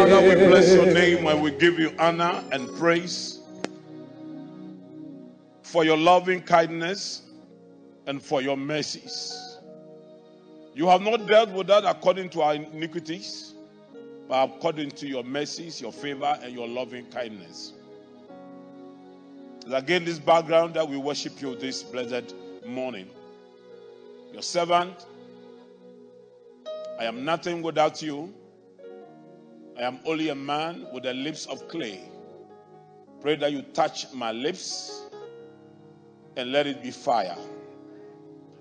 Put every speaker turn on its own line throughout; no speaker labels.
Father, we bless your name and we give you honor and praise for your loving kindness and for your mercies. You have not dealt with that according to our iniquities, but according to your mercies, your favor, and your loving kindness. It's again this background that we worship you this blessed morning. Your servant, I am nothing without you. I am only a man with the lips of clay. Pray that you touch my lips and let it be fire.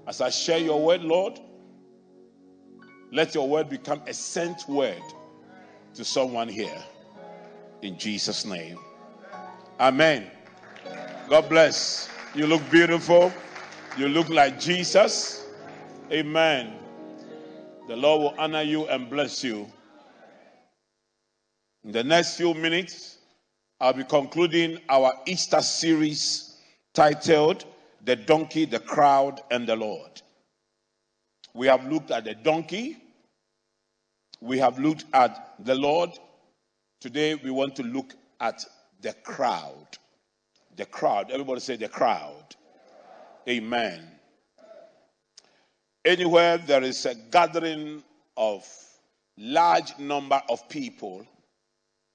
As I share your word, Lord, let your word become a sent word to someone here. In Jesus' name. Amen. God bless. You look beautiful. You look like Jesus. Amen. The Lord will honor you and bless you. In the next few minutes, I'll be concluding our Easter series titled The Donkey, the Crowd, and the Lord. We have looked at the donkey, we have looked at the Lord. Today, we want to look at the crowd. The crowd. Everybody say the crowd. Amen. Anywhere there is a gathering of large number of people,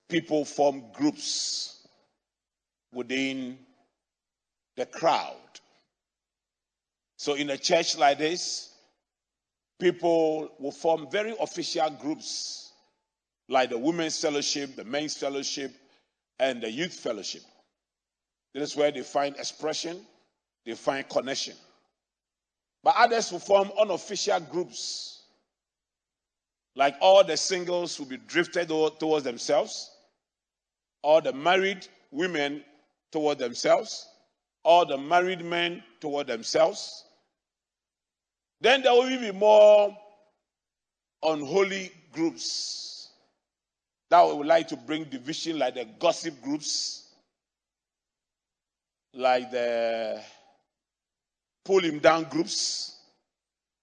people form groups within the crowd. So in a church like this, people will form very official groups like the women's fellowship, the men's fellowship, and the youth fellowship. This is where they find expression, they find connection. But others will form unofficial groups. Like all the singles will be drifted towards themselves, all the married women toward themselves, all the married men toward themselves. Then there will be more unholy groups that would like to bring division, like the gossip groups, like the pull him down groups.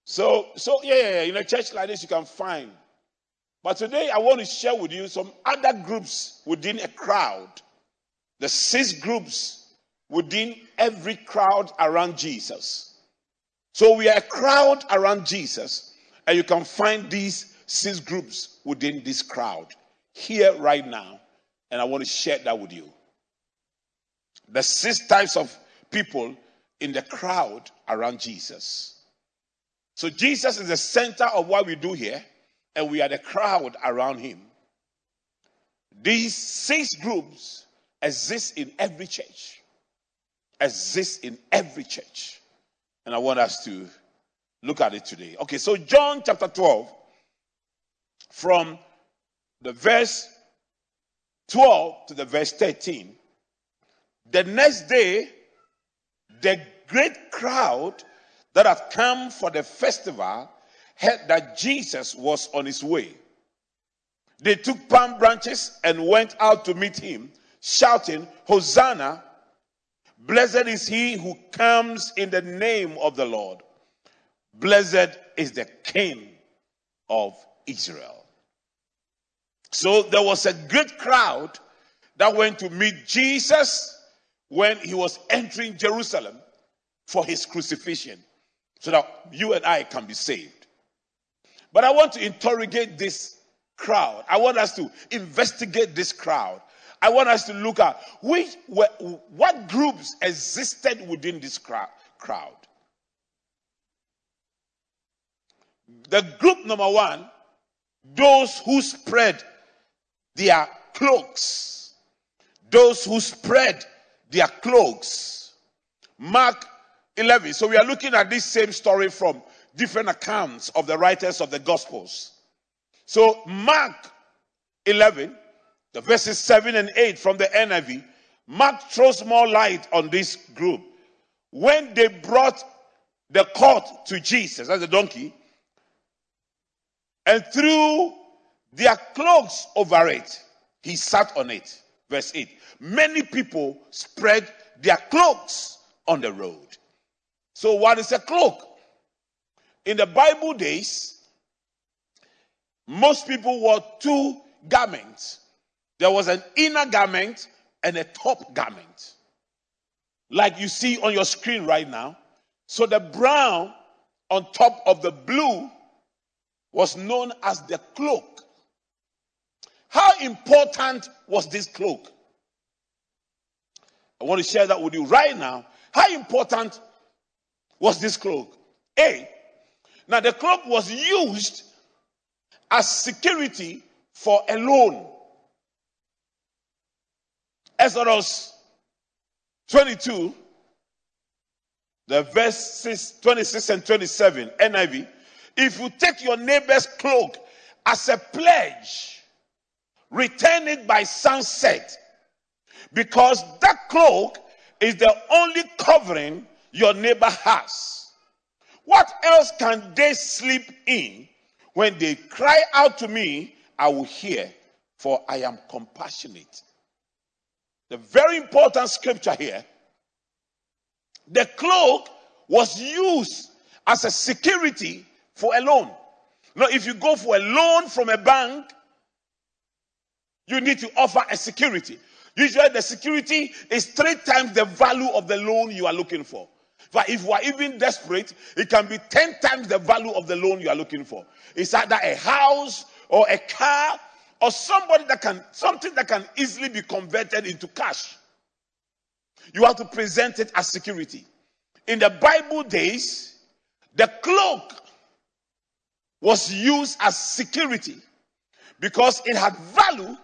So, so yeah, yeah, yeah, in a church like this, you can find. But today, I want to share with you some other groups within a crowd. The six groups within every crowd around Jesus. So we are a crowd around Jesus, and you can find these six groups within this crowd here right now. And I want to share that with you. The six types of people in the crowd around Jesus. So Jesus is the center of what we do here, and we are the crowd around him. These six groups exist in every church. Exist in every church. And I want us to look at it today. Okay, so John chapter 12, from the verse 12 to the verse 13. The next day, the great crowd that had come for the festival heard that Jesus was on his way. They took palm branches and went out to meet him, shouting, Hosanna! Blessed is he who comes in the name of the Lord. Blessed is the King of Israel. So there was a great crowd that went to meet Jesus when he was entering Jerusalem for his crucifixion so that you and I can be saved. But I want to interrogate this crowd. I want us to investigate this crowd. I want us to look at which, what groups existed within this crowd. The group number one, those who spread their cloaks. Those who spread their cloaks. Mark 11. So we are looking at this same story from different accounts of the writers of the Gospels. So Mark 11, the verses 7 and 8 from the NIV, Mark throws more light on this group. When they brought the colt to Jesus, as a donkey, and threw their cloaks over it, he sat on it. Verse 8. Many people spread their cloaks on the road. So, what is a cloak? In the Bible days, most people wore two garments. There was an inner garment and a top garment. Like you see on your screen right now. So the brown on top of the blue was known as the cloak. How important was this cloak? I want to share that with you right now. How important was this cloak? A. Now, the cloak was used as security for a loan. Exodus 22, the verses 26 and 27, NIV. If you take your neighbor's cloak as a pledge, return it by sunset, because that cloak is the only covering your neighbor has. What else can they sleep in when they cry out to me? I will hear, for I am compassionate. The very important scripture here the cloak was used as a security for a loan. Now, if you go for a loan from a bank, you need to offer a security. Usually, the security is three times the value of the loan you are looking for. But if you are even desperate, it can be 10 times the value of the loan you are looking for. It's either a house or a car or somebody that can something that can easily be converted into cash. You have to present it as security. In the Bible days, the cloak was used as security because it had value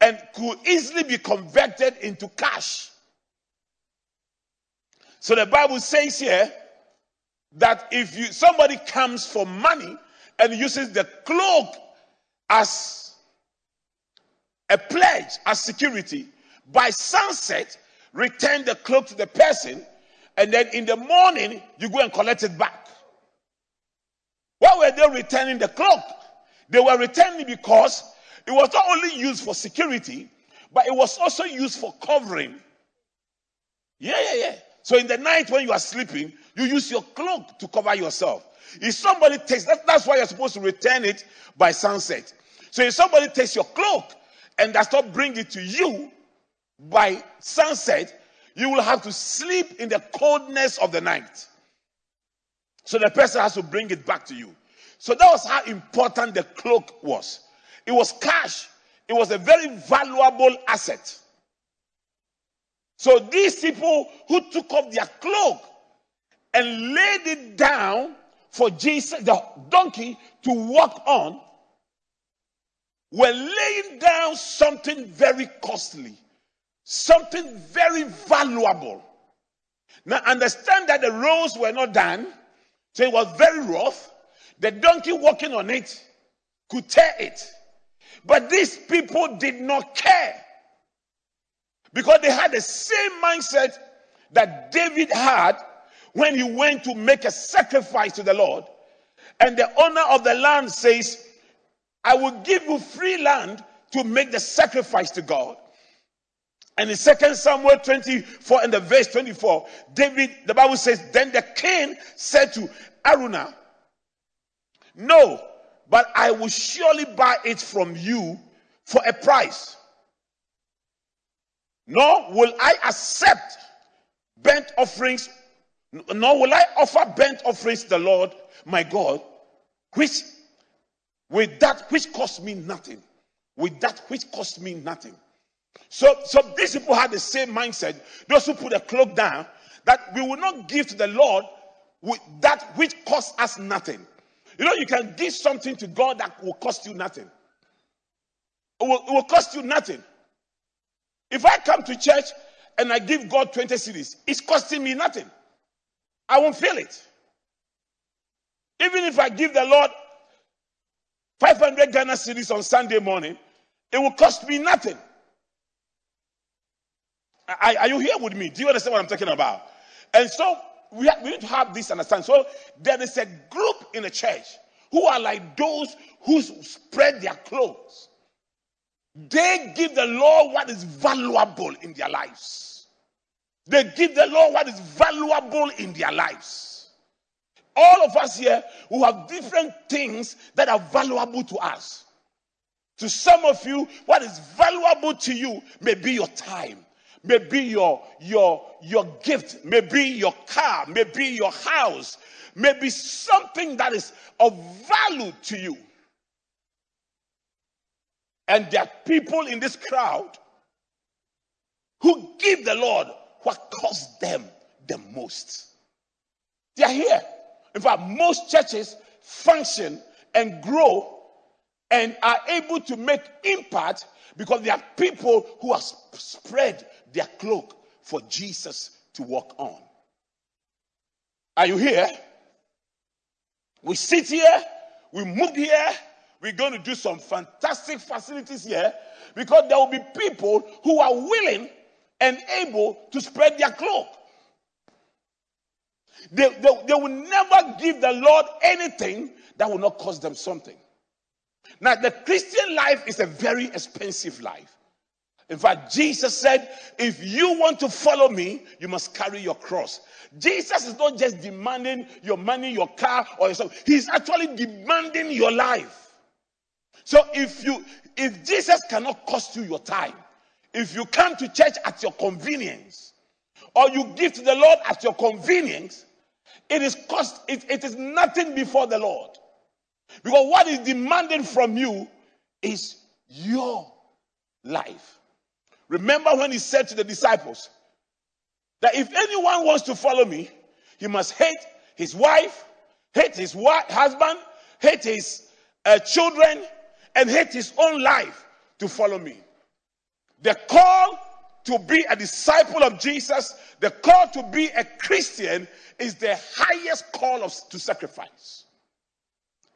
and could easily be converted into cash. So the Bible says here that if you, somebody comes for money and uses the cloak as a pledge, as security, by sunset, return the cloak to the person, and then in the morning, you go and collect it back. Why were they returning the cloak? They were returning because it was not only used for security, but it was also used for covering. Yeah, yeah, yeah. So in the night when you are sleeping, you use your cloak to cover yourself. If somebody takes that, that's why you're supposed to return it by sunset. So if somebody takes your cloak and does not bring it to you by sunset, you will have to sleep in the coldness of the night. So the person has to bring it back to you. So that was how important the cloak was. It was cash, it was a very valuable asset. So these people who took off their cloak and laid it down for Jesus, the donkey, to walk on, were laying down something very costly, something very valuable. Now understand that the roads were not done, so it was very rough. The donkey walking on it could tear it. But these people did not care because they had the same mindset that David had when he went to make a sacrifice to the Lord. And the owner of the land says, I will give you free land to make the sacrifice to God. And in 2 Samuel 24 and the verse 24, David, the Bible says, Then the king said to Araunah, No, but I will surely buy it from you for a price. Nor will I accept burnt offerings, nor will I offer burnt offerings to the Lord my God, which with that which cost me nothing. With that which cost me nothing. So, so these people had the same mindset. Those who put a cloak down, that we will not give to the Lord with that which costs us nothing. You know, you can give something to God that will cost you nothing. It will, it will cost you nothing. If I come to church and I give God 20 cedis, it's costing me nothing. I won't feel it. Even if I give the Lord 500 Ghana cedis on Sunday morning, it will cost me nothing. Are, are, you here with me? Do you understand what I'm talking about? And so we, have, we need to have this understanding. So there is a group in the church who are like those who spread their clothes. They give the Lord what is valuable in their lives. They give the Lord what is valuable in their lives. All of us here who have different things that are valuable to us. To some of you, what is valuable to you may be your time, may be your, your, your gift, may be your car, may be your house, may be something that is of value to you. And there are people in this crowd who give the Lord what costs them the most. They are here. In fact, most churches function and grow and are able to make impact because there are people who have spread their cloak for Jesus to walk on. Are you here? We sit here, we move here, we're going to do some fantastic facilities here because there will be people who are willing and able to spread their cloak. They, they, they will never give the Lord anything that will not cost them something. Now, the Christian life is a very expensive life. In fact, Jesus said, if you want to follow me, you must carry your cross. Jesus is not just demanding your money, your car, or yourself. He's actually demanding your life. So if you if Jesus cannot cost you your time, if you come to church at your convenience, or you give to the Lord at your convenience, it is cost, it, it is nothing before the Lord. Because what is demanded from you is your life. Remember when he said to the disciples that if anyone wants to follow me, he must hate his wife, hate his wife, husband, hate his uh, children, and hate his own life to follow me. The call to be a disciple of Jesus, the call to be a Christian is the highest call of, to sacrifice.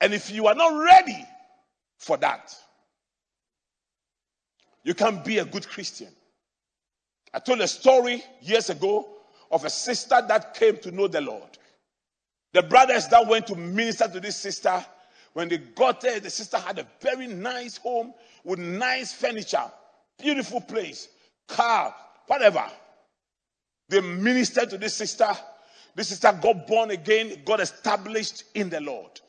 And if you are not ready for that, you can't be a good Christian. I told a story years ago of a sister that came to know the Lord. The brothers that went to minister to this sister, when they got there, the sister had a very nice home with nice furniture, beautiful place, car, whatever. They ministered to this sister. This sister got born again, got established in the Lord.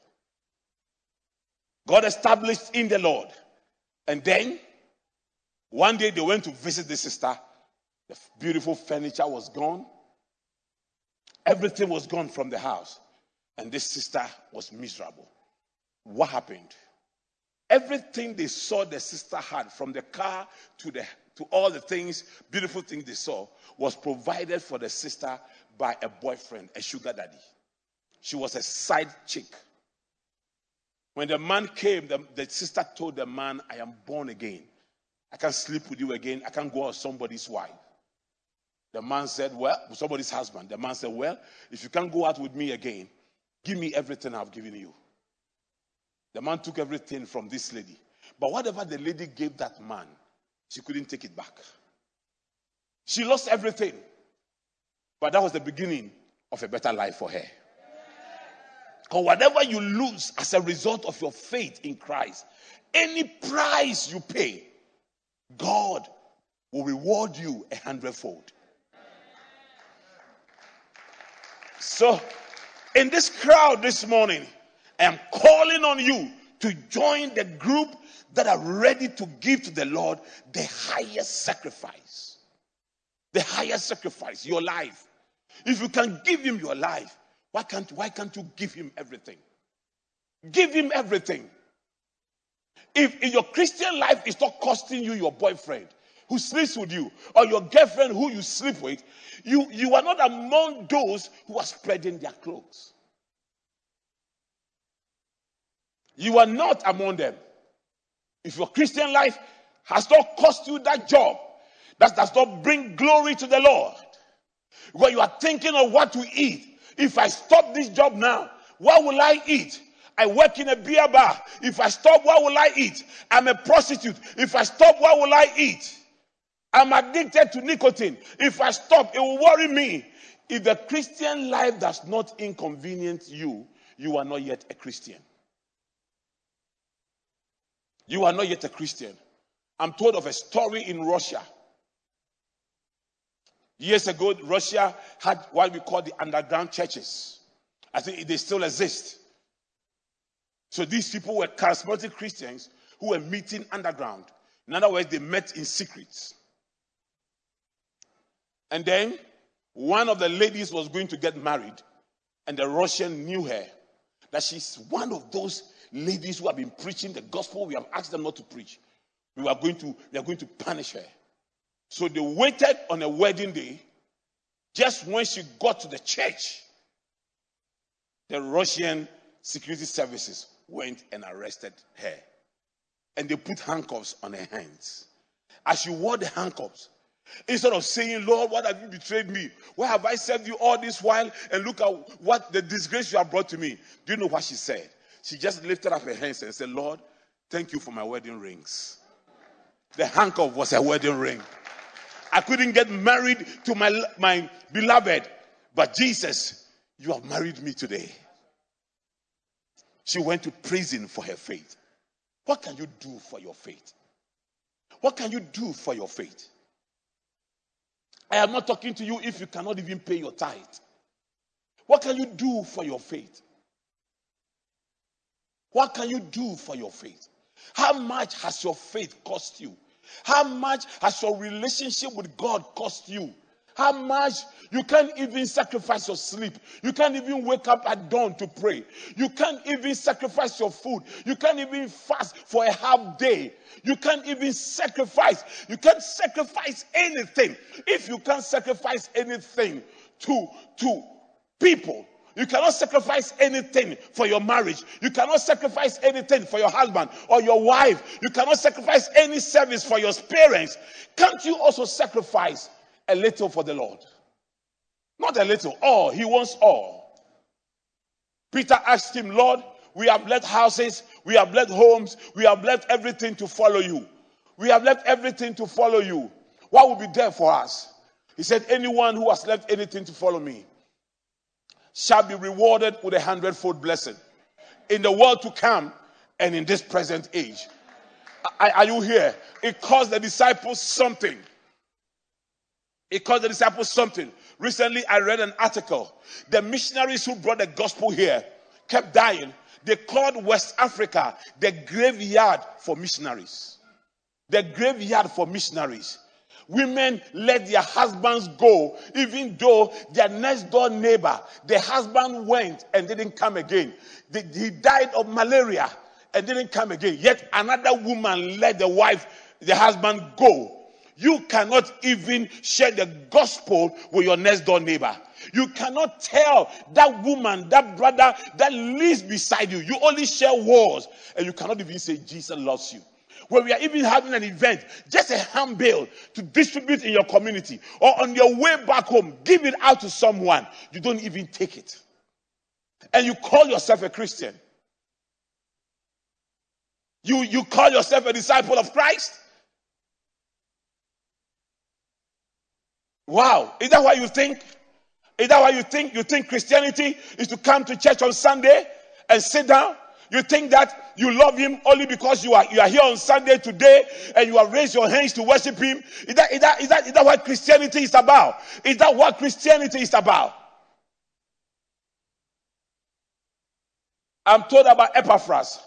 Got established in the Lord. And then one day they went to visit the sister. The beautiful furniture was gone. Everything was gone from the house. And this sister was miserable. What happened? Everything they saw the sister had, from the car to the to all the things, beautiful things they saw, was provided for the sister by a boyfriend, a sugar daddy. She was a side chick. When the man came, the, the sister told the man, I am born again. I can't sleep with you again. I can't go out somebody's wife. The man said, Well, somebody's husband. The man said, Well, if you can't go out with me again, give me everything I've given you. The man took everything from this lady. But whatever the lady gave that man, she couldn't take it back. She lost everything. But that was the beginning of a better life for her. Because whatever you lose as a result of your faith in Christ, any price you pay, God will reward you a hundredfold. So, in this crowd this morning, I am calling on you to join the group that are ready to give to the Lord the highest sacrifice. The highest sacrifice, your life. If you can give him your life, why can't, why can't you give him everything? Give him everything. If in your Christian life is not costing you your boyfriend who sleeps with you or your girlfriend who you sleep with, you, you are not among those who are spreading their clothes. You are not among them. If your Christian life has not cost you that job, that does not bring glory to the Lord. When you are thinking of what to eat, if I stop this job now, what will I eat? I work in a beer bar. If I stop, what will I eat? I'm a prostitute. If I stop, what will I eat? I'm addicted to nicotine. If I stop, it will worry me. If the Christian life does not inconvenience you, you are not yet a Christian. You are not yet a Christian. I'm told of a story in Russia. Years ago, Russia had what we call the underground churches. I think they still exist. So these people were charismatic Christians who were meeting underground. In other words, they met in secret. And then one of the ladies was going to get married, and the Russian knew her that she's one of those ladies who have been preaching the gospel. We have asked them not to preach. We are going to, we are going to punish her. So they waited on a wedding day. Just when she got to the church, the Russian security services went and arrested her. And they put handcuffs on her hands. As she wore the handcuffs, instead of saying, Lord, what have you betrayed me? Why have I served you all this while? And look at what the disgrace you have brought to me. Do you know what she said? She just lifted up her hands and said, Lord, thank you for my wedding rings. The handcuff was a wedding ring. I couldn't get married to my, my beloved, but Jesus, you have married me today. She went to prison for her faith. What can you do for your faith? What can you do for your faith? I am not talking to you if you cannot even pay your tithe. What can you do for your faith? What can you do for your faith? How much has your faith cost you? How much has your relationship with God cost you? How much you can't even sacrifice your sleep. You can't even wake up at dawn to pray. You can't even sacrifice your food. You can't even fast for a half day. You can't even sacrifice. You can't sacrifice anything. If you can't sacrifice anything to, to people, you cannot sacrifice anything for your marriage. You cannot sacrifice anything for your husband or your wife. You cannot sacrifice any service for your parents. Can't you also sacrifice a little for the Lord? Not a little, all. He wants all. Peter asked him, Lord, we have left houses, we have left homes, we have left everything to follow you. We have left everything to follow you. What will be there for us? He said, Anyone who has left anything to follow me shall be rewarded with a hundredfold blessing in the world to come and in this present age. Are, are you here? It cost the disciples something. It cost the disciples something. Recently, I read an article. The missionaries who brought the gospel here kept dying. They called West Africa the graveyard for missionaries. The graveyard for missionaries. Women let their husbands go, even though their next door neighbor, the husband went and didn't come again. He died of malaria and didn't come again. Yet another woman let the wife, the husband go. You cannot even share the gospel with your next door neighbor. You cannot tell that woman, that brother that lives beside you. You only share wars and you cannot even say Jesus loves you where we are even having an event, just a handbill to distribute in your community or on your way back home, give it out to someone. You don't even take it. And you call yourself a Christian. You, you call yourself a disciple of Christ? Wow. Is that why you think? Is that why you think? You think Christianity is to come to church on Sunday and sit down you think that you love him only because you are you are here on Sunday today and you have raised your hands to worship him? Is that is that is that, is that what Christianity is about? Is that what Christianity is about? I'm told about Epaphras,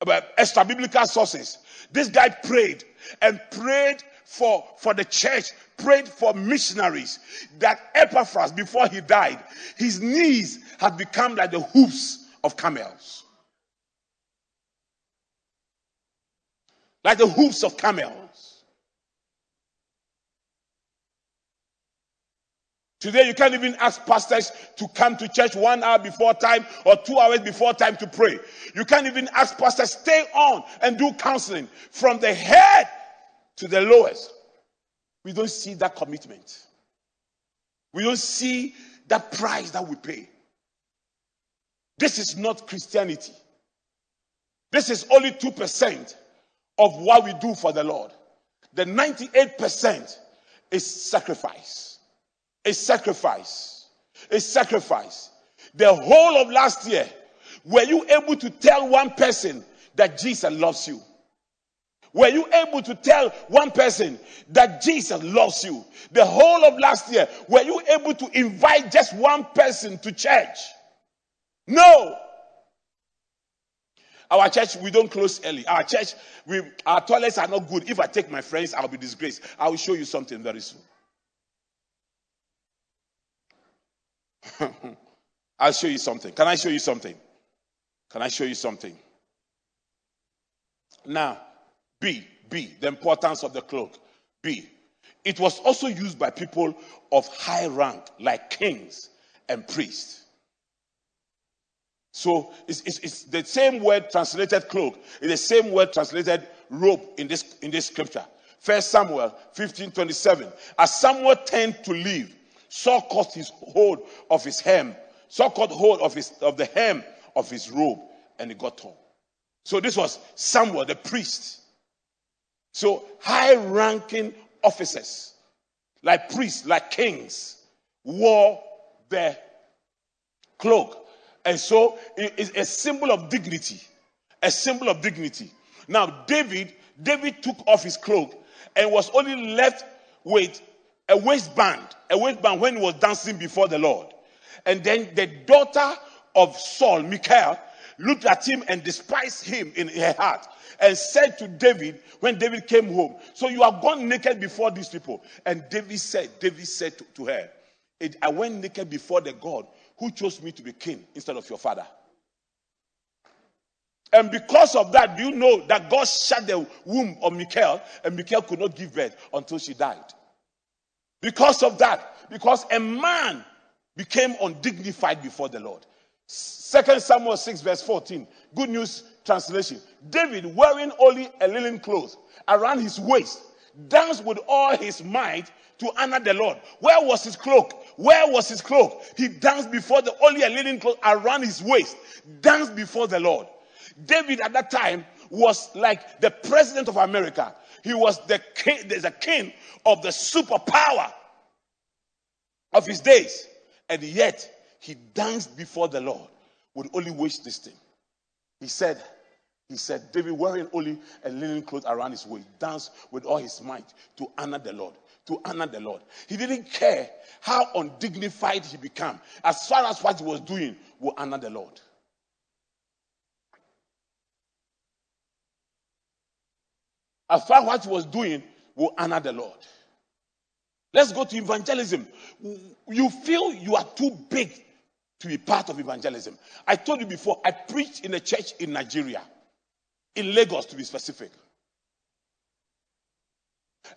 about extra biblical sources. This guy prayed and prayed for, for the church, prayed for missionaries. That Epaphras, before he died, his knees had become like the hoofs of camels. Like the hoofs of camels. Today, you can't even ask pastors to come to church one hour before time or two hours before time to pray. You can't even ask pastors stay on and do counseling from the head to the lowest. We don't see that commitment. We don't see that price that we pay. This is not Christianity. This is only 2% of what we do for the Lord. The 98% is sacrifice. A sacrifice. A sacrifice. The whole of last year, were you able to tell one person that Jesus loves you? Were you able to tell one person that Jesus loves you? The whole of last year, were you able to invite just one person to church? No. Our church, we don't close early. Our church, we, our toilets are not good. If I take my friends, I'll be disgraced. I will show you something very soon. I'll show you something. Can I show you something? Can I show you something? Now, B, B, the importance of the cloak. B, it was also used by people of high rank, like kings and priests. So it's, it's, it's, the same word translated cloak, it's the same word translated robe in this, in this scripture. First Samuel 15 27. As Samuel turned to leave, Saul caught his hold of his hem. Saul caught hold of, his, of the hem of his robe and it got torn. So this was Samuel, the priest. So high ranking officers, like priests, like kings, wore the cloak. And so it's a symbol of dignity. A symbol of dignity. Now, David, David took off his cloak and was only left with a waistband, a waistband when he was dancing before the Lord. And then the daughter of Saul, Michal, looked at him and despised him in her heart and said to David when David came home, So you have gone naked before these people. And David said, David said to, to her, I went naked before the God who chose me to be king instead of your father. And because of that, do you know that God shut the womb of Michal and Michal could not give birth until she died? Because of that, because a man became undignified before the Lord. Second Samuel 6, verse 14. Good news translation. David, wearing only a linen cloth around his waist, danced with all his might to honor the Lord. Where was his cloak? Where was his cloak? He danced before the only a linen cloth around his waist, danced before the Lord. David at that time was like the president of America. He was the king, the king of the superpower of his days. And yet, he danced before the Lord with only waist this thing. He said, he said, David wearing only a linen cloth around his waist, danced with all his might to honor the Lord. To honor the Lord. He didn't care how undignified he became. As far as what he was doing will honor the Lord. As far as what he was doing will honor the Lord. Let's go to evangelism. You feel you are too big to be part of evangelism. I told you before, I preached in a church in Nigeria, in Lagos to be specific.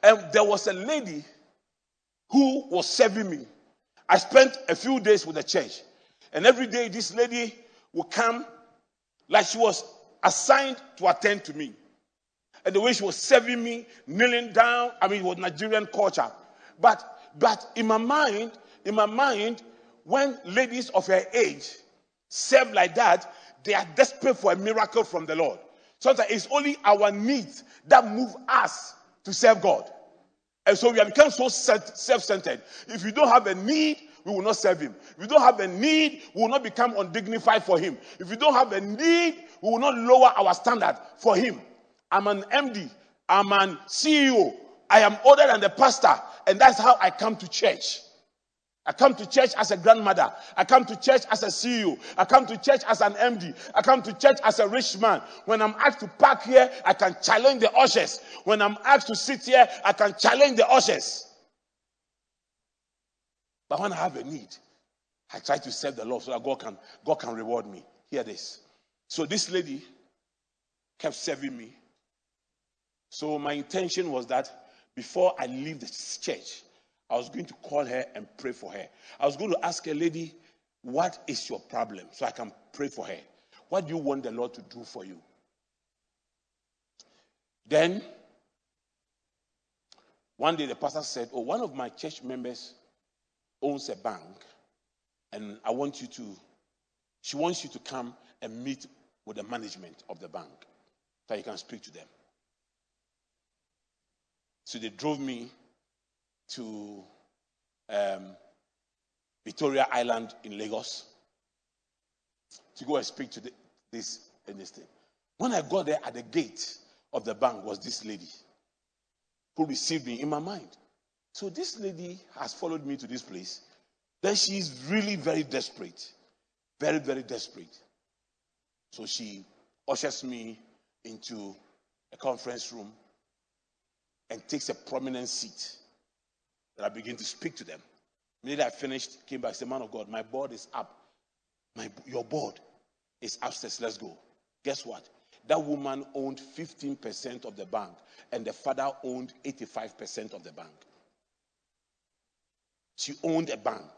And there was a lady who was serving me. I spent a few days with the church. And every day, this lady would come like she was assigned to attend to me. And the way she was serving me, kneeling down, I mean, it was Nigerian culture. But, but in my mind, in my mind, when ladies of her age serve like that, they are desperate for a miracle from the Lord. Sometimes it's only our needs that move us to serve God. And so we have become so self centered. If you don't have a need, we will not serve Him. If you don't have a need, we will not become undignified for Him. If you don't have a need, we will not lower our standard for Him. I'm an MD, I'm an CEO, I am older than the pastor, and that's how I come to church. I come to church as a grandmother. I come to church as a CEO. I come to church as an MD. I come to church as a rich man. When I'm asked to park here, I can challenge the ushers. When I'm asked to sit here, I can challenge the ushers. But when I have a need, I try to serve the Lord so that God can, God can reward me. Hear this. So this lady kept serving me. So my intention was that before I leave the church, I was going to call her and pray for her. I was going to ask a lady, What is your problem? So I can pray for her. What do you want the Lord to do for you? Then, one day the pastor said, Oh, one of my church members owns a bank, and I want you to, she wants you to come and meet with the management of the bank so you can speak to them. So they drove me to um, Victoria Island in Lagos to go and speak to the, this and this thing. When I got there at the gate of the bank was this lady who received me in my mind. So this lady has followed me to this place. Then she is really very desperate. Very, very desperate. So she ushers me into a conference room and takes a prominent seat. And I begin to speak to them. Immediately I finished, came back, said, Man of God, my board is up. My, your board is upstairs. Let's go. Guess what? That woman owned 15% of the bank, and the father owned 85% of the bank. She owned a bank,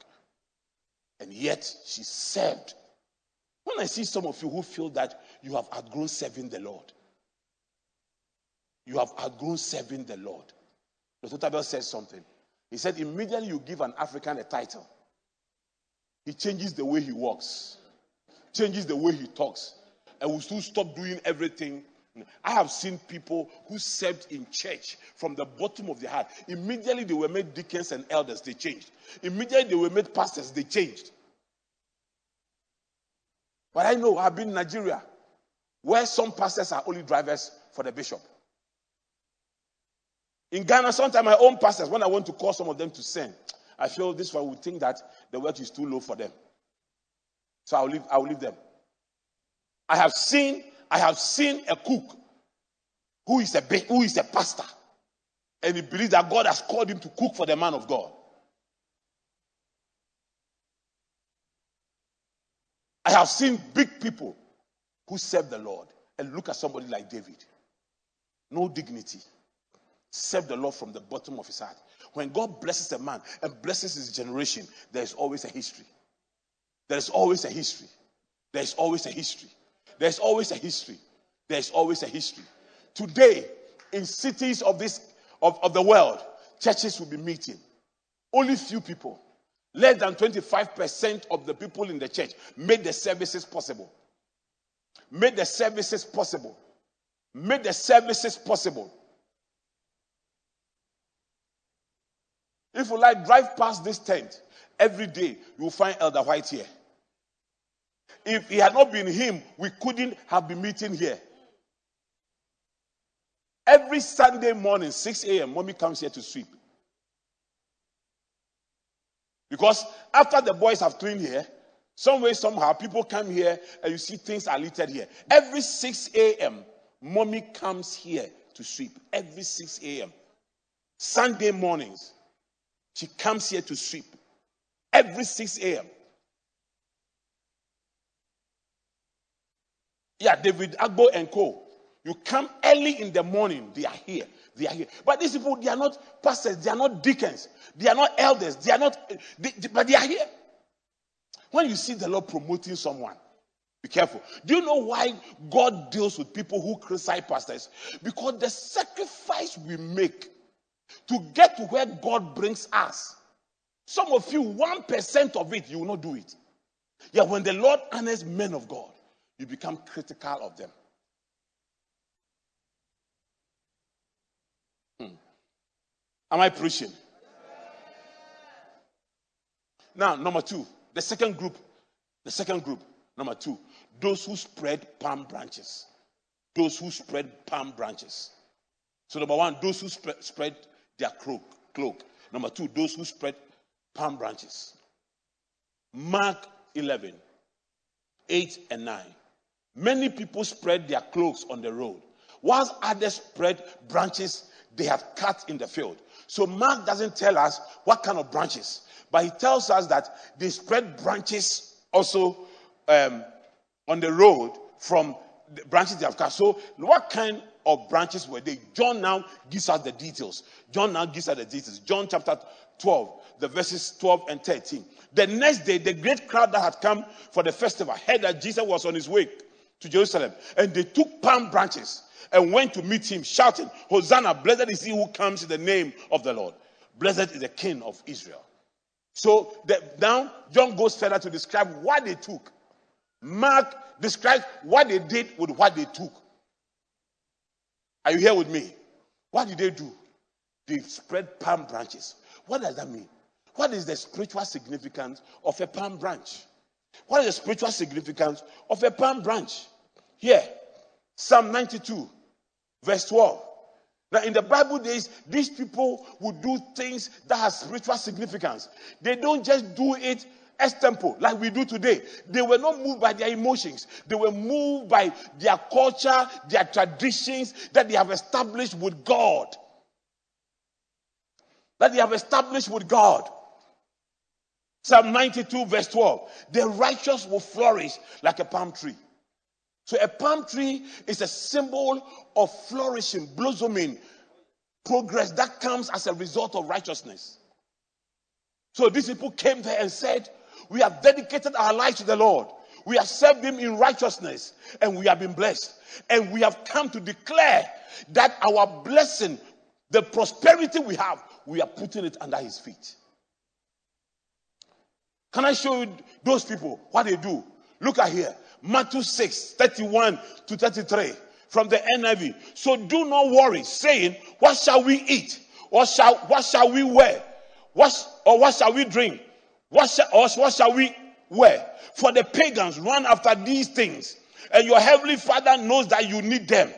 and yet she served. When I see some of you who feel that you have outgrown serving the Lord, you have outgrown serving the Lord. Dr. Otabil says something. He said, immediately you give an African a title, he changes the way he walks, changes the way he talks, and will soon stop doing everything. I have seen people who served in church from the bottom of their heart. Immediately they were made deacons and elders, they changed. Immediately they were made pastors, they changed. But I know I've been in Nigeria where some pastors are only drivers for the bishop. In Ghana, sometimes my own pastors, when I want to call some of them to sing, I feel this one would think that the work is too low for them. So I'll leave, I'll leave them. I have seen, I have seen a cook who is a who is a pastor, and he believes that God has called him to cook for the man of God. I have seen big people who serve the Lord and look at somebody like David. No dignity, serve the Lord from the bottom of his heart. When God blesses a man and blesses his generation, there is always a history. There is always a history. There is always a history. There is always a history. There is always a history. Today, in cities of this of, of the world, churches will be meeting. Only few people, less than 25% of the people in the church made the services possible. Made the services possible. Made the services possible. If you like, drive past this tent every day, you will find Elder White here. If he had not been him, we couldn't have been meeting here. Every Sunday morning, 6 a.m., mommy comes here to sweep. Because after the boys have cleaned here, some way, somehow, people come here and you see things are littered here. Every 6 a.m., mommy comes here to sweep. Every 6 a.m. Sunday mornings. She comes here to sweep every 6 a.m. Yeah, David Agbo and Co. You come early in the morning, they are here. They are here. But these people, they are not pastors, they are not deacons, they are not elders, they are not, they, they, but they are here. When you see the Lord promoting someone, be careful. Do you know why God deals with people who criticize pastors? Because the sacrifice we make to get to where God brings us. Some of you, 1% of it, you will not do it. Yeah, when the Lord honors men of God, you become critical of them. Hmm. Am I preaching? Now, number two, the second group, the second group, number two, those who spread palm branches. Those who spread palm branches. So, number one, those who spread, spread their cloak, cloak. Number two, those who spread palm branches. Mark 11, 8 and 9. Many people spread their cloaks on the road, whilst others spread branches they had cut in the field. So Mark doesn't tell us what kind of branches, but he tells us that they spread branches also um, on the road from the branches they have cut. So, what kind of branches were they? John now gives us the details. John now gives us the details. John chapter 12, the verses 12 and 13. The next day, the great crowd that had come for the festival heard that Jesus was on his way to Jerusalem, and they took palm branches and went to meet him, shouting, Hosanna, blessed is he who comes in the name of the Lord. Blessed is the King of Israel. So the, now John goes further to describe what they took. Mark describes what they did with what they took. Are you here with me? What did they do? They spread palm branches. What does that mean? What is the spiritual significance of a palm branch? What is the spiritual significance of a palm branch? Here, Psalm 92, verse 12. Now, in the Bible days, these people would do things that have spiritual significance. They don't just do it extempo, like we do today. They were not moved by their emotions. They were moved by their culture, their traditions that they have established with God. That they have established with God. Psalm 92, verse 12. The righteous will flourish like a palm tree. So a palm tree is a symbol of flourishing, blossoming, progress that comes as a result of righteousness. So these people came there and said, We have dedicated our lives to the Lord. We have served him in righteousness and we have been blessed. And we have come to declare that our blessing, the prosperity we have, we are putting it under his feet. Can I show you those people what they do? Look at here. Matthew 6, 31 to 33 from the NIV. So do not worry, saying, What shall we eat? What shall, what shall we wear? What, or what shall we drink? What shall, what shall we wear? For the pagans run after these things, and your heavenly Father knows that you need them.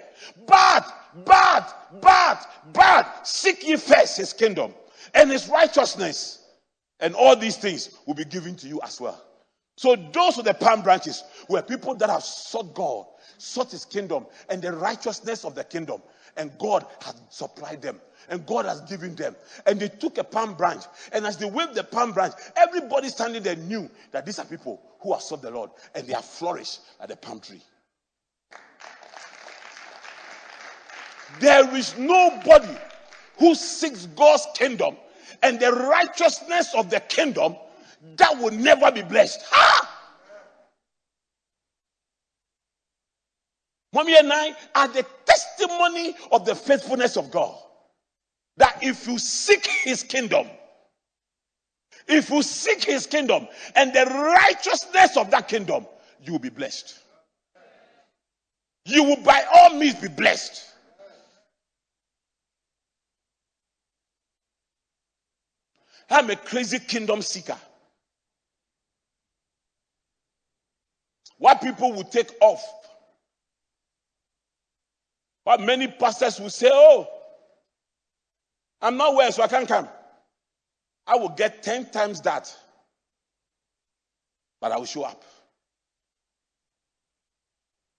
But, but, but, but, seek ye first his kingdom and his righteousness, and all these things will be given to you as well. So those are the palm branches were people that have sought God, sought his kingdom and the righteousness of the kingdom. And God has supplied them. And God has given them. And they took a palm branch. And as they waved the palm branch, everybody standing there knew that these are people who have served the Lord. And they have flourished like the palm tree. There is nobody who seeks God's kingdom and the righteousness of the kingdom that will never be blessed. Ha! Mommy and I are the testimony of the faithfulness of God. If you seek his kingdom, if you seek his kingdom and the righteousness of that kingdom, you will be blessed. You will by all means be blessed. I'm a crazy kingdom seeker. What people will take off. What many pastors will say, Oh, I'm not well, so I can't come. I will get 10 times that. But I will show up.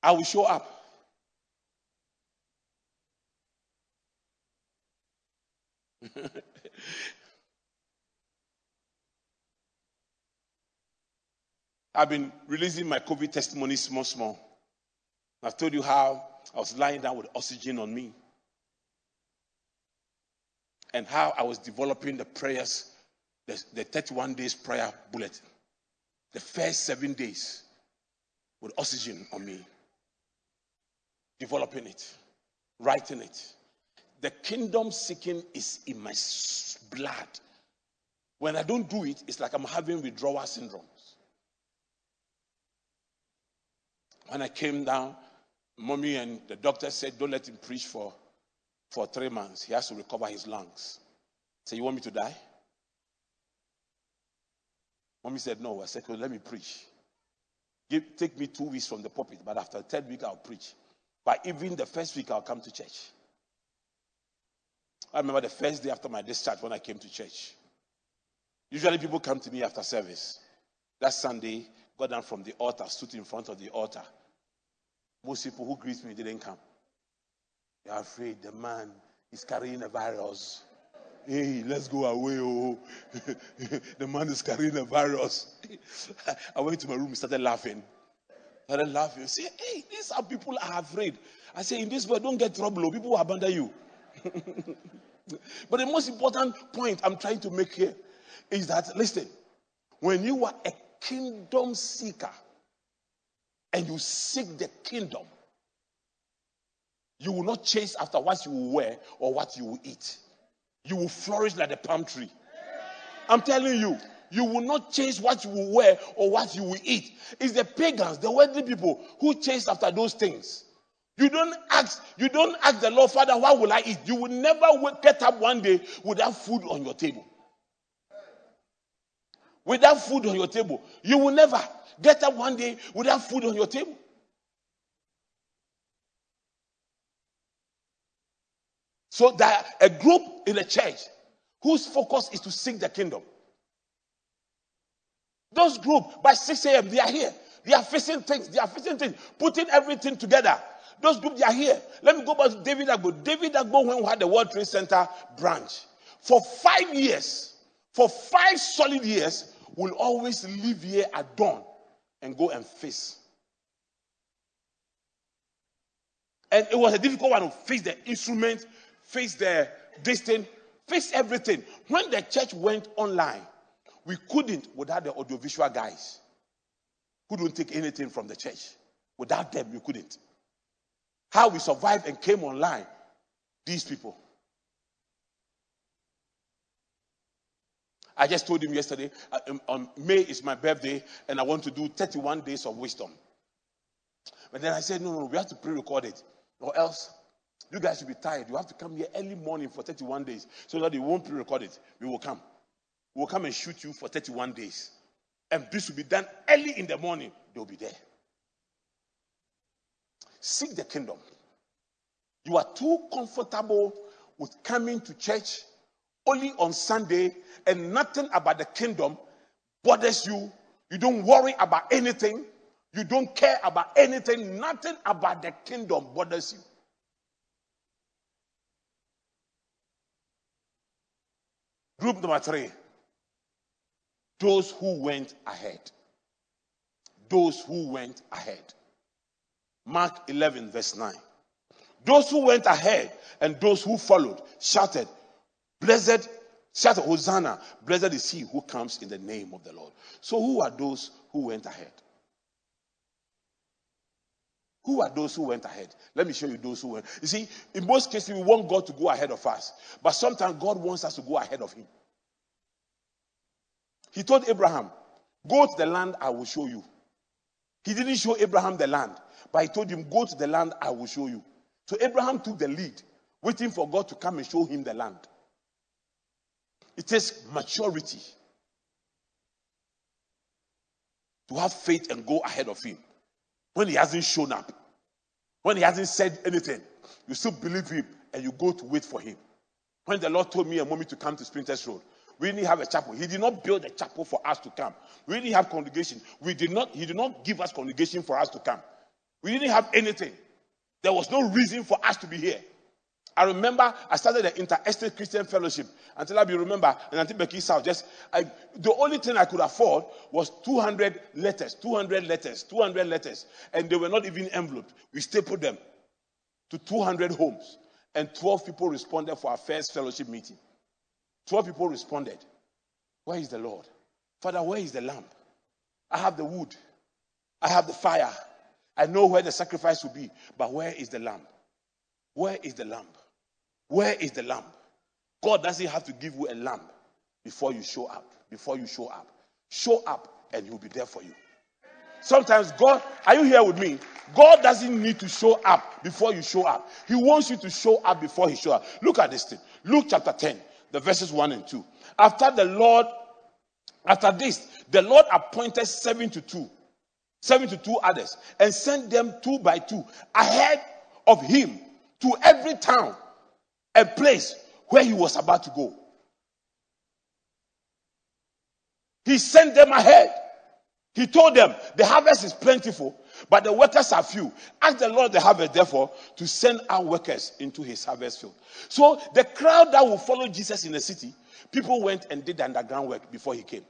I will show up. I've been releasing my COVID testimony small, small. I've told you how I was lying down with oxygen on me and how I was developing the prayers, the, the 31 days prayer bulletin. The first seven days with oxygen on me, developing it, writing it. The kingdom seeking is in my blood. When I don't do it, it's like I'm having withdrawal syndromes. When I came down, mommy and the doctor said, Don't let him preach for, for three months. He has to recover his lungs. So, you want me to die? Mommy said, No. I said, Let me preach. Give, take me two weeks from the pulpit, but after the third week, I'll preach. But even the first week, I'll come to church. I remember the first day after my discharge when I came to church. Usually, people come to me after service. That Sunday, got down from the altar, stood in front of the altar. Most people who greet me didn't come. Are afraid the man is carrying a virus. Hey, let's go away. Oh, the man is carrying a virus. I went to my room, started laughing. Started laughing. Say, hey, these are people are afraid. I say, in this world, don't get trouble. Oh, people will abandon you. but the most important point I'm trying to make here is that, listen, when you are a kingdom seeker and you seek the kingdom, you will not chase after what you will wear or what you will eat. You will flourish like a palm tree. I'm telling you, you will not chase what you will wear or what you will eat. It's the pagans, the worldly people who chase after those things. You don't ask, you don't ask the Lord, Father, what will I eat? You will never get up one day without food on your table without food on your table. You will never get up one day without food on your table. So that a group in a church whose focus is to seek the kingdom. Those group by 6 a.m. they are here. They are facing things. They are facing things, putting everything together. Those group they are here. Let me go back to David Agbo. David Agbo when we had the World Trade Center branch for five years, for five solid years, will always leave here at dawn and go and face. And it was a difficult one to face the instrument, face the distance, face everything. When the church went online, we couldn't without the audiovisual guys who don't take anything from the church. Without them, we couldn't. How we survived and came online, these people. I just told him yesterday, uh, um, on May is my birthday, and I want to do 31 days of wisdom. But then I said, no, no, we have to pre record it, or else you guys should be tired. You have to come here early morning for 31 days so that they won't pre record it. We will come. We will come and shoot you for 31 days. And this will be done early in the morning. They'll be there. Seek the kingdom. You are too comfortable with coming to church only on Sunday and nothing about the kingdom bothers you. You don't worry about anything. You don't care about anything. Nothing about the kingdom bothers you. Group number three those who went ahead. Those who went ahead. Mark 11, verse 9. Those who went ahead and those who followed shouted, Blessed, shout Hosanna, blessed is he who comes in the name of the Lord. So, who are those who went ahead? Who are those who went ahead? Let me show you those who went. You see, in most cases, we want God to go ahead of us, but sometimes God wants us to go ahead of Him. He told Abraham, Go to the land I will show you. He didn't show Abraham the land, but he told him, Go to the land I will show you. So Abraham took the lead, waiting for God to come and show him the land. It takes maturity to have faith and go ahead of him. When he hasn't shown up, when he hasn't said anything, you still believe him and you go to wait for him. When the Lord told me and mommy to come to Spintex Road, we didn't have a chapel. He did not build a chapel for us to come. We didn't have congregation. We did not, he did not give us congregation for us to come. We didn't have anything. There was no reason for us to be here. I remember I started the Inter-Estate Christian Fellowship until I be remember and until Becky South. Just I, the only thing I could afford was 200 letters, 200 letters, 200 letters, and they were not even enveloped. We stapled them to 200 homes, and 12 people responded for our first fellowship meeting. 12 people responded. Where is the Lord? Father, where is the lamp? I have the wood. I have the fire. I know where the sacrifice will be, but where is the lamp? Where is the lamp? Where is the lamp? God doesn't have to give you a lamp before you show up. Before you show up. Show up and he'll be there for you. Sometimes God, are you here with me? God doesn't need to show up before you show up. He wants you to show up before he show up. Look at this thing. Luke chapter 10, the verses 1 and 2. After the Lord, after this, the Lord appointed 72, 72 others, and sent them two by two ahead of him to every town a place where he was about to go. He sent them ahead. He told them, The harvest is plentiful, but the workers are few. Ask the Lord the harvest, therefore, to send out workers into his harvest field. So the crowd that will follow Jesus in the city, people went and did the underground work before he came.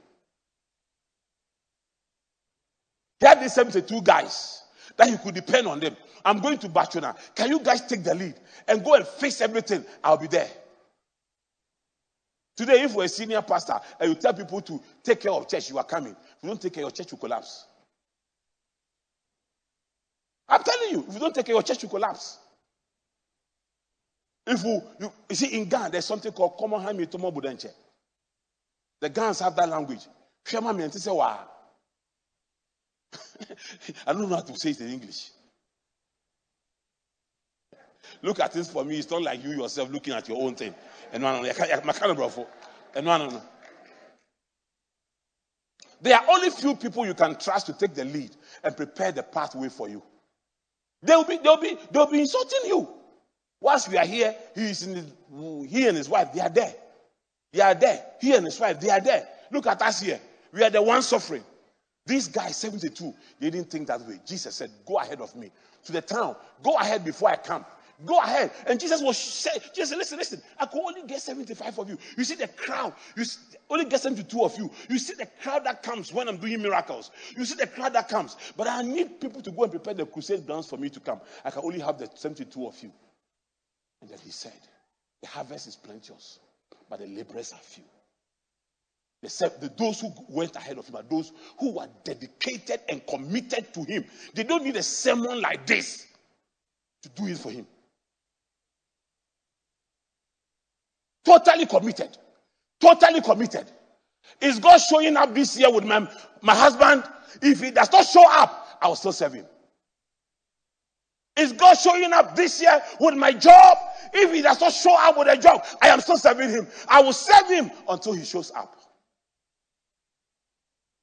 He had the same two guys that he could depend on them. I'm going to Bachona. Can you guys take the lead and go and fix everything? I'll be there. Today, if we're a senior pastor and you tell people to take care of church, you are coming. If you don't take care, your church will collapse. I'm telling you, if you don't take care, your church will collapse. If you, you, you see, in Ghana, there's something called common hand tomo budenche. The Ghanaians have that language. I don't know how to say it in English. Look at this for me. It's not like you yourself looking at your own thing. And no, no, no. There are only few people you can trust to take the lead and prepare the pathway for you. They'll be, they'll be, they'll be insulting you. Whilst we are here, he is in his, he and his wife, they are there. They are there. He and his wife, they are there. Look at us here. We are the ones suffering. This guy, 72, they didn't think that way. Jesus said, Go ahead of me to the town. Go ahead before I come. Go ahead. And Jesus was saying, Jesus, listen, listen. I could only get 75 of you. You see the crowd. You see, only get 72 of you. You see the crowd that comes when I'm doing miracles. You see the crowd that comes. But I need people to go and prepare the crusade grounds for me to come. I can only have the 72 of you. And then he said, The harvest is plenteous, but the laborers are few. The, the, those who went ahead of him are those who were dedicated and committed to him. They don't need a sermon like this to do it for him. Totally committed. Totally committed. Is God showing up this year with my, my husband? If he does not show up, I will still serve him. Is God showing up this year with my job? If he does not show up with a job, I am still serving him. I will serve him until he shows up.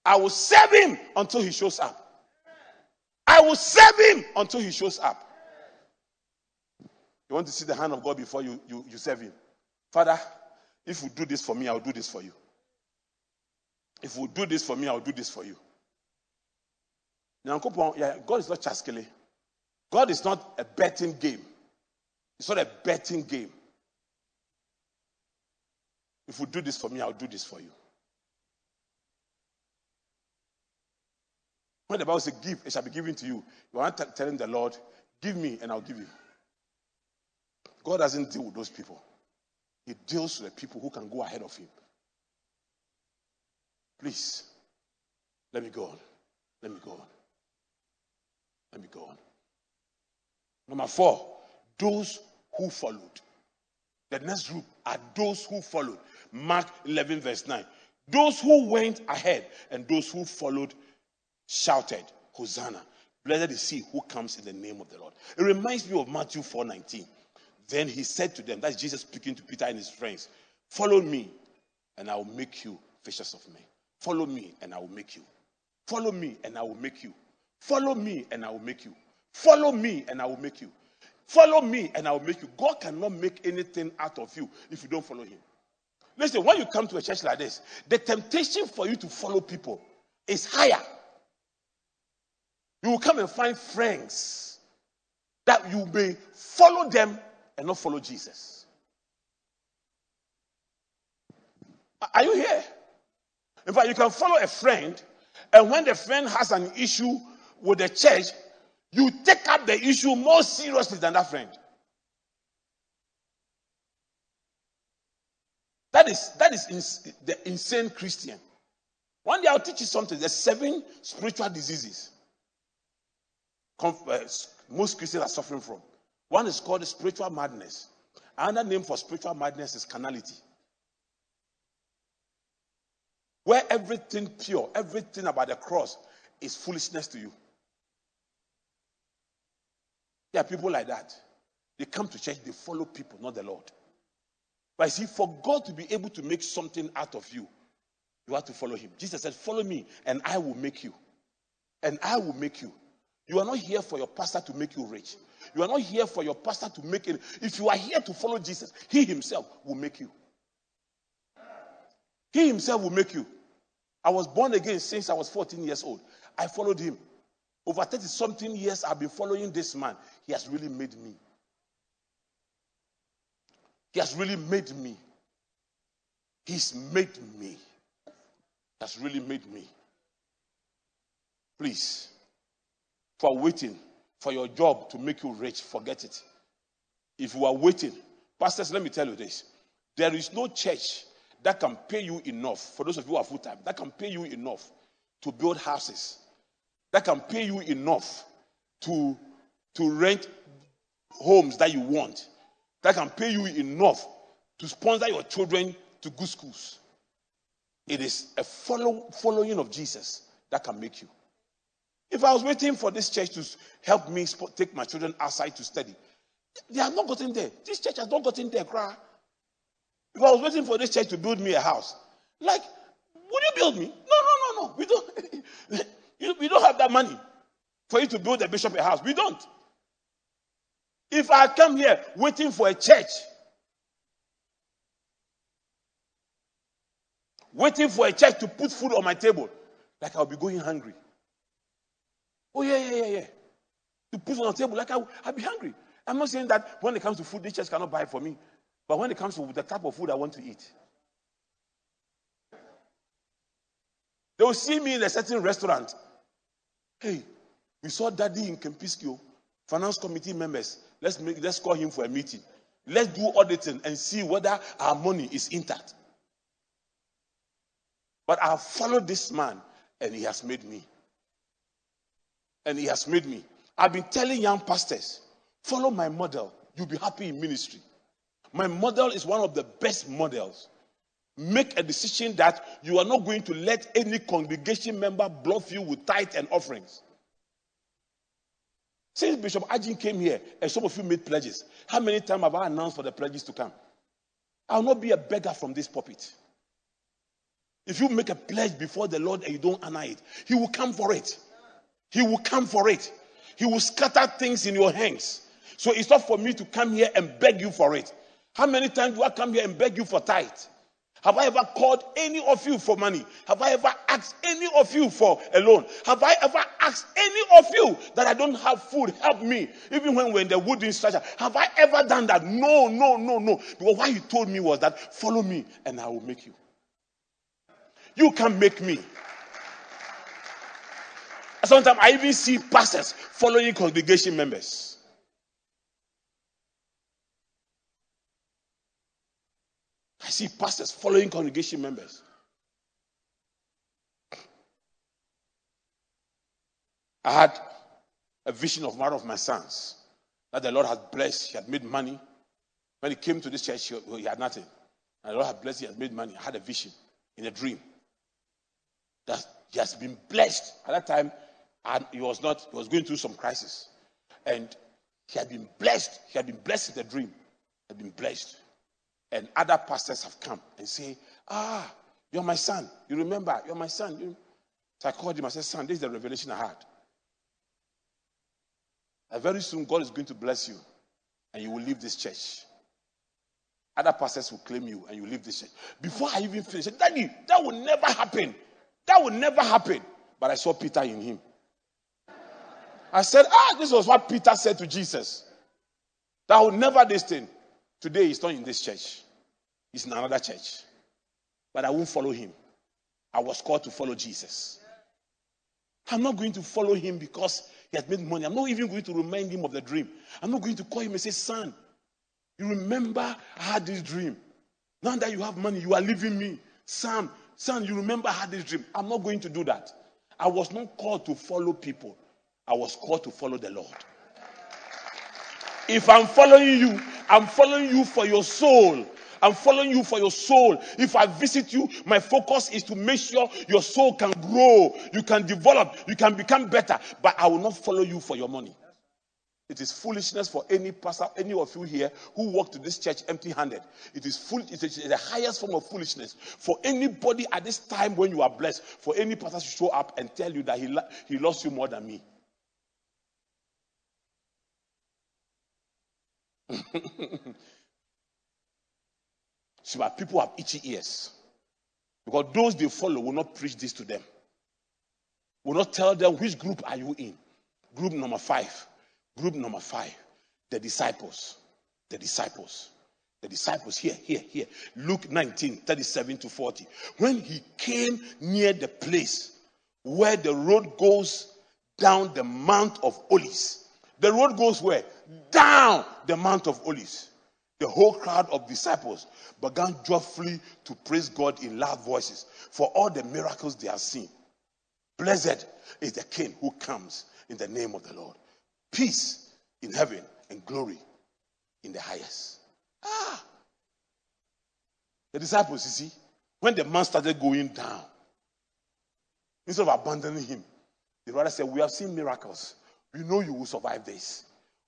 I will serve him until he shows up. I will serve him until he shows up. You want to see the hand of God before you, you, you serve him? Father, if you do this for me, I'll do this for you. If you do this for me, I'll do this for you. God is not chaskele. God is not a betting game. It's not a betting game. If you do this for me, I'll do this for you. When the Bible says, Give, it shall be given to you. You are not telling the Lord, Give me, and I'll give you. God doesn't deal with those people. He deals with the people who can go ahead of him. Please, let me go on. Let me go on. Let me go on. Number four, those who followed. The next group are those who followed. Mark 11, verse 9. Those who went ahead and those who followed shouted, Hosanna. Blessed is he who comes in the name of the Lord. It reminds me of Matthew 4 19. Then he said to them, that's Jesus speaking to Peter and his friends, Follow me, and I will make you fishers of men. Follow me, and I will make you. Follow me, and I will make you. Follow me, and I will make you. Follow me, and I will make you. Follow me, and I will make you. God cannot make anything out of you if you don't follow Him. Listen, when you come to a church like this, the temptation for you to follow people is higher. You will come and find friends that you may follow them and not follow Jesus. Are you here? In fact, you can follow a friend, and when the friend has an issue with the church, you take up the issue more seriously than that friend. That is that is ins- the insane Christian. One day I'll teach you something. There's seven spiritual diseases uh, most Christians are suffering from. One is called spiritual madness. Another name for spiritual madness is carnality. Where everything pure, everything about the cross is foolishness to you. There are people like that. They come to church, they follow people, not the Lord. But see, for God to be able to make something out of you, you have to follow Him. Jesus said, Follow me, and I will make you. And I will make you. You are not here for your pastor to make you rich. You are not here for your pastor to make it. If you are here to follow Jesus, He Himself will make you. He Himself will make you. I was born again since I was 14 years old. I followed Him. Over 30 something years, I've been following this man. He has really made me. He has really made me. He's made me. Has really made me. Please for waiting for your job to make you rich, forget it. If you are waiting, pastors, let me tell you this there is no church that can pay you enough, for those of you who are full time, that can pay you enough to build houses, that can pay you enough to, to rent homes that you want, that can pay you enough to sponsor your children to good schools. It is a follow, following of Jesus that can make you. If I was waiting for this church to help me take my children outside to study, they have not gotten there. This church has not gotten there, cry. If I was waiting for this church to build me a house, like, would you build me? No, no, no, no. We don't. we don't have that money for you to build a bishop a house. We don't. If I come here waiting for a church, waiting for a church to put food on my table, like I'll be going hungry. Oh, yeah, yeah, yeah, yeah. To put on the table, like I'll, I'll be hungry. I'm not saying that when it comes to food, this church cannot buy for me. But when it comes to the type of food I want to eat, they will see me in a certain restaurant. Hey, we saw daddy in Kempinski, oh, finance committee members. Let's make let's call him for a meeting. Let's do auditing and see whether our money is intact. But I have followed this man and he has made me. And he has made me. I've been telling young pastors, follow my model. You'll be happy in ministry. My model is one of the best models. Make a decision that you are not going to let any congregation member bluff you with tithe and offerings. Since Bishop Ajin came here, and some of you made pledges, how many times have I announced for the pledges to come? I will not be a beggar from this pulpit. If you make a pledge before the Lord and you don't honor it, He will come for it. He will come for it. He will scatter things in your hands. So it's not for me to come here and beg you for it. How many times do I come here and beg you for tithe? Have I ever called any of you for money? Have I ever asked any of you for a loan? Have I ever asked any of you that I don't have food, help me? Even when we're in the wooden structure. Have I ever done that? No, no, no, no. Because what he told me was that follow me and I will make you. You can make me. Sometimes I even see pastors following congregation members. I see pastors following congregation members. I had a vision of one of my sons that the Lord had blessed. He had made money. When he came to this church, he had nothing. And the Lord had blessed, he had made money. I had a vision in a dream that he has been blessed. At that time, and he was not, he was going through some crisis. And he had been blessed. He had been blessed in the dream. He had been blessed. And other pastors have come and say, Ah, you're my son. You remember, you're my son. You... So I called him. I said, Son, this is the revelation I had. And very soon, God is going to bless you, and you will leave this church. Other pastors will claim you, and you leave this church. Before I even finish, Daddy, that will never happen. That will never happen. But I saw Peter in him. I said, Ah, this was what Peter said to Jesus. That will never this thing. Today he's not in this church, he's in another church. But I won't follow him. I was called to follow Jesus. I'm not going to follow him because he has made money. I'm not even going to remind him of the dream. I'm not going to call him and say, Son, you remember I had this dream. Now that you have money, you are leaving me. Son, son, you remember I had this dream. I'm not going to do that. I was not called to follow people. I was called to follow the Lord. If I'm following you, I'm following you for your soul. I'm following you for your soul. If I visit you, my focus is to make sure your soul can grow, you can develop, you can become better. But I will not follow you for your money. It is foolishness for any pastor, any of you here who walk to this church empty handed. It is full, it is the highest form of foolishness for anybody at this time when you are blessed, for any pastor to show up and tell you that he, he loves you more than me. See, but people have itchy ears. Because those they follow will not preach this to them. Will not tell them which group are you in. Group number five. Group number five. The disciples. The disciples. The disciples here, here, here. Luke 19, 37 to 40. When he came near the place where the road goes down the Mount of Olives. The road goes where? Down the Mount of Olives the whole crowd of disciples began joyfully to praise God in loud voices for all the miracles they have seen. Blessed is the King who comes in the name of the Lord. Peace in heaven and glory in the highest. Ah! The disciples, you see, when the man started going down, instead of abandoning him, they rather said, We have seen miracles. We know you will survive this.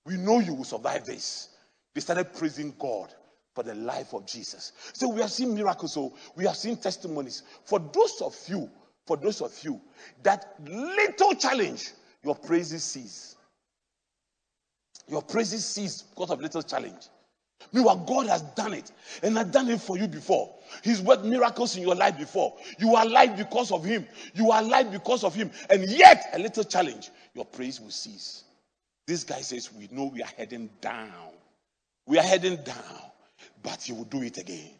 We know you will survive this. They started praising God for the life of Jesus. So we have seen miracles, so we have seen testimonies. For those of you, for those of you, that little challenge, your praises cease. Your praises cease because of little challenge. Meanwhile, God has done it and has done it for you before. He's worked miracles in your life before. You are alive because of Him. You are alive because of Him. And yet, a little challenge, your praise will cease. This guy says, We know we are heading down. We are heading down, but He will do it again.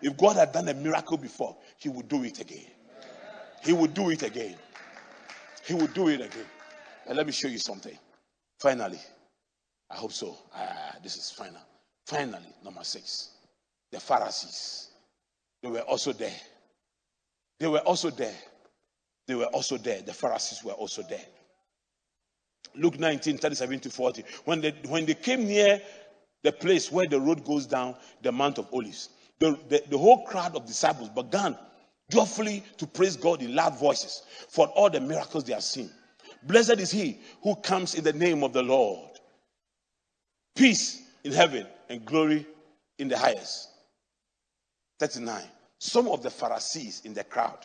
If God had done a miracle before, He will do it again. He will do it again. He will do it again. And let me show you something. Finally, I hope so. Ah, this is final. Finally, number six, the Pharisees. They were also there. They were also there. They were also there. The Pharisees were also there. Luke 19, 37 to 40. When they, when they came near the place where the road goes down the Mount of Olives, the, the, the whole crowd of disciples began joyfully to praise God in loud voices for all the miracles they have seen. Blessed is he who comes in the name of the Lord. Peace in heaven and glory in the highest. 39. Some of the Pharisees in the crowd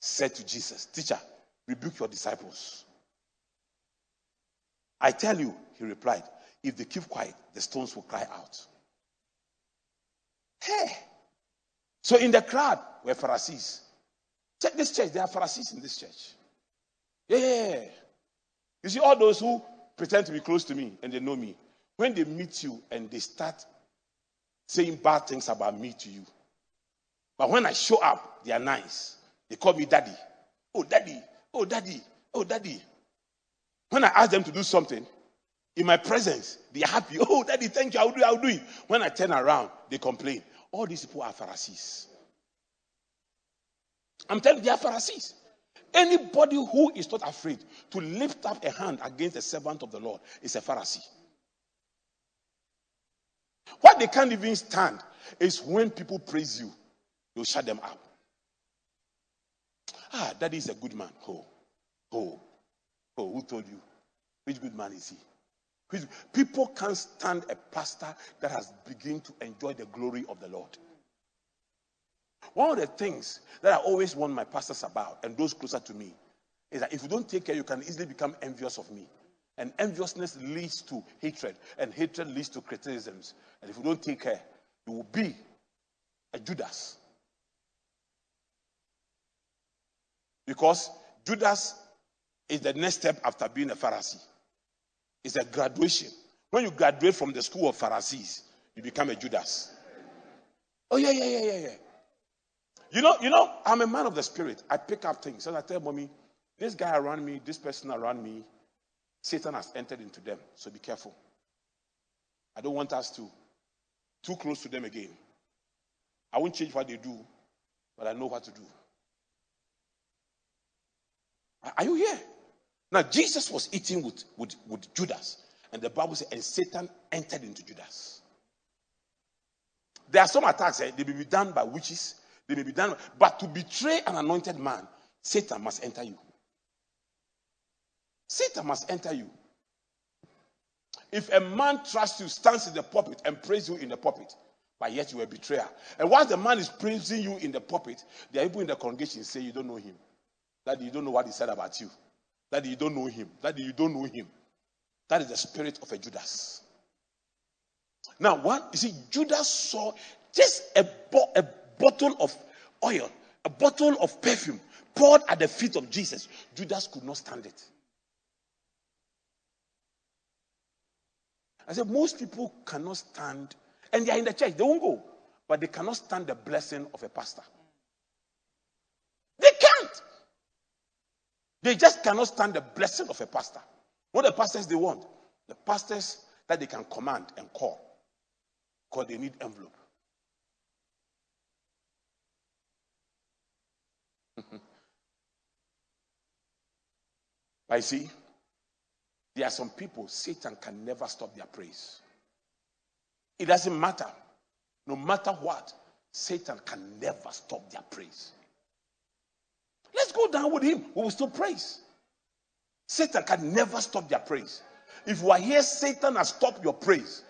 said to Jesus, Teacher, rebuke your disciples. I tell you, he replied, if they keep quiet, the stones will cry out. Hey! So in the crowd were Pharisees. Check this church, there are Pharisees in this church. Yeah. You see, all those who pretend to be close to me and they know me, when they meet you and they start saying bad things about me to you, but when I show up, they are nice. They call me daddy. Oh, daddy. Oh, daddy. Oh, daddy. When I ask them to do something, in my presence, they're happy. Oh, daddy, thank you. I'll do it. I'll do it. When I turn around, they complain. All these people are Pharisees. I'm telling you, they are Pharisees. Anybody who is not afraid to lift up a hand against the servant of the Lord is a Pharisee. What they can't even stand is when people praise you, you shut them up. Ah, that is a good man. Oh, oh, who told you? Which good man is he? People can't stand a pastor that has begun to enjoy the glory of the Lord. One of the things that I always warn my pastors about and those closer to me is that if you don't take care, you can easily become envious of me. And enviousness leads to hatred, and hatred leads to criticisms. And if you don't take care, you will be a Judas. Because Judas is the next step after being a Pharisee. It's a graduation. When you graduate from the school of Pharisees, you become a Judas. Oh, yeah, yeah, yeah, yeah, yeah. You know, you know, I'm a man of the spirit. I pick up things. And I tell mommy, this guy around me, this person around me, Satan has entered into them. So be careful. I don't want us to too close to them again. I won't change what they do, but I know what to do. Are you here? Now, Jesus was eating with, with, with Judas, and the Bible says, and Satan entered into Judas. There are some attacks, eh? they may be done by witches, they may be done, but to betray an anointed man, Satan must enter you. Satan must enter you. If a man trusts you, stands in the pulpit and prays you in the pulpit, but yet you are a betrayer. And once the man is praising you in the pulpit, there are people in the congregation say you don't know him. That you don't know what he said about you. That you don't know him. That you don't know him. That is the spirit of a Judas. Now, one, you see, Judas saw just a, bo- a bottle of oil, a bottle of perfume poured at the feet of Jesus. Judas could not stand it. I said, most people cannot stand, and they are in the church, they won't go, but they cannot stand the blessing of a pastor. They can't. They just cannot stand the blessing of a pastor. What the pastors they want? The pastors that they can command and call. Because they need envelope. I see, there are some people, Satan can never stop their praise. It doesn't matter. No matter what, Satan can never stop their praise. Let's go down with him. We will still praise. Satan can never stop their praise. If you are here, Satan has stopped your praise.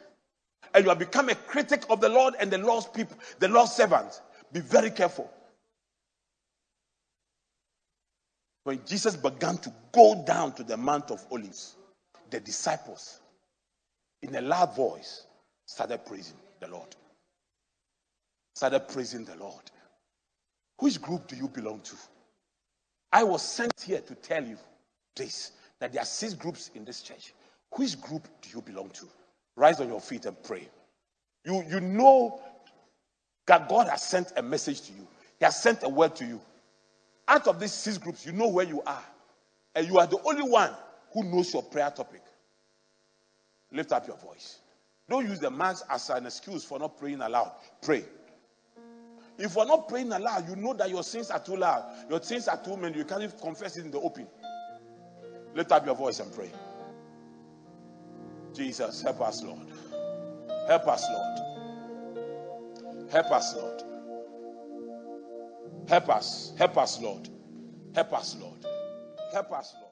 And you have become a critic of the Lord and the Lord's people, the Lord's servants. Be very careful. When Jesus began to go down to the Mount of Olives, the disciples, in a loud voice, started praising the Lord. Started praising the Lord. Which group do you belong to? I was sent here to tell you this that there are six groups in this church. Which group do you belong to? Rise on your feet and pray. You, you know that God has sent a message to you, He has sent a word to you. Out of these six groups, you know where you are. And you are the only one who knows your prayer topic. Lift up your voice. Don't use the mask as an excuse for not praying aloud. Pray. If you're not praying aloud, you know that your sins are too loud. Your sins are too many. You can't confess it in the open. Lift up your voice and pray. Jesus, help us, Lord. Help us, Lord. Help us, Lord. Help us. Help us, Lord. Help us, Lord. Help us, Lord.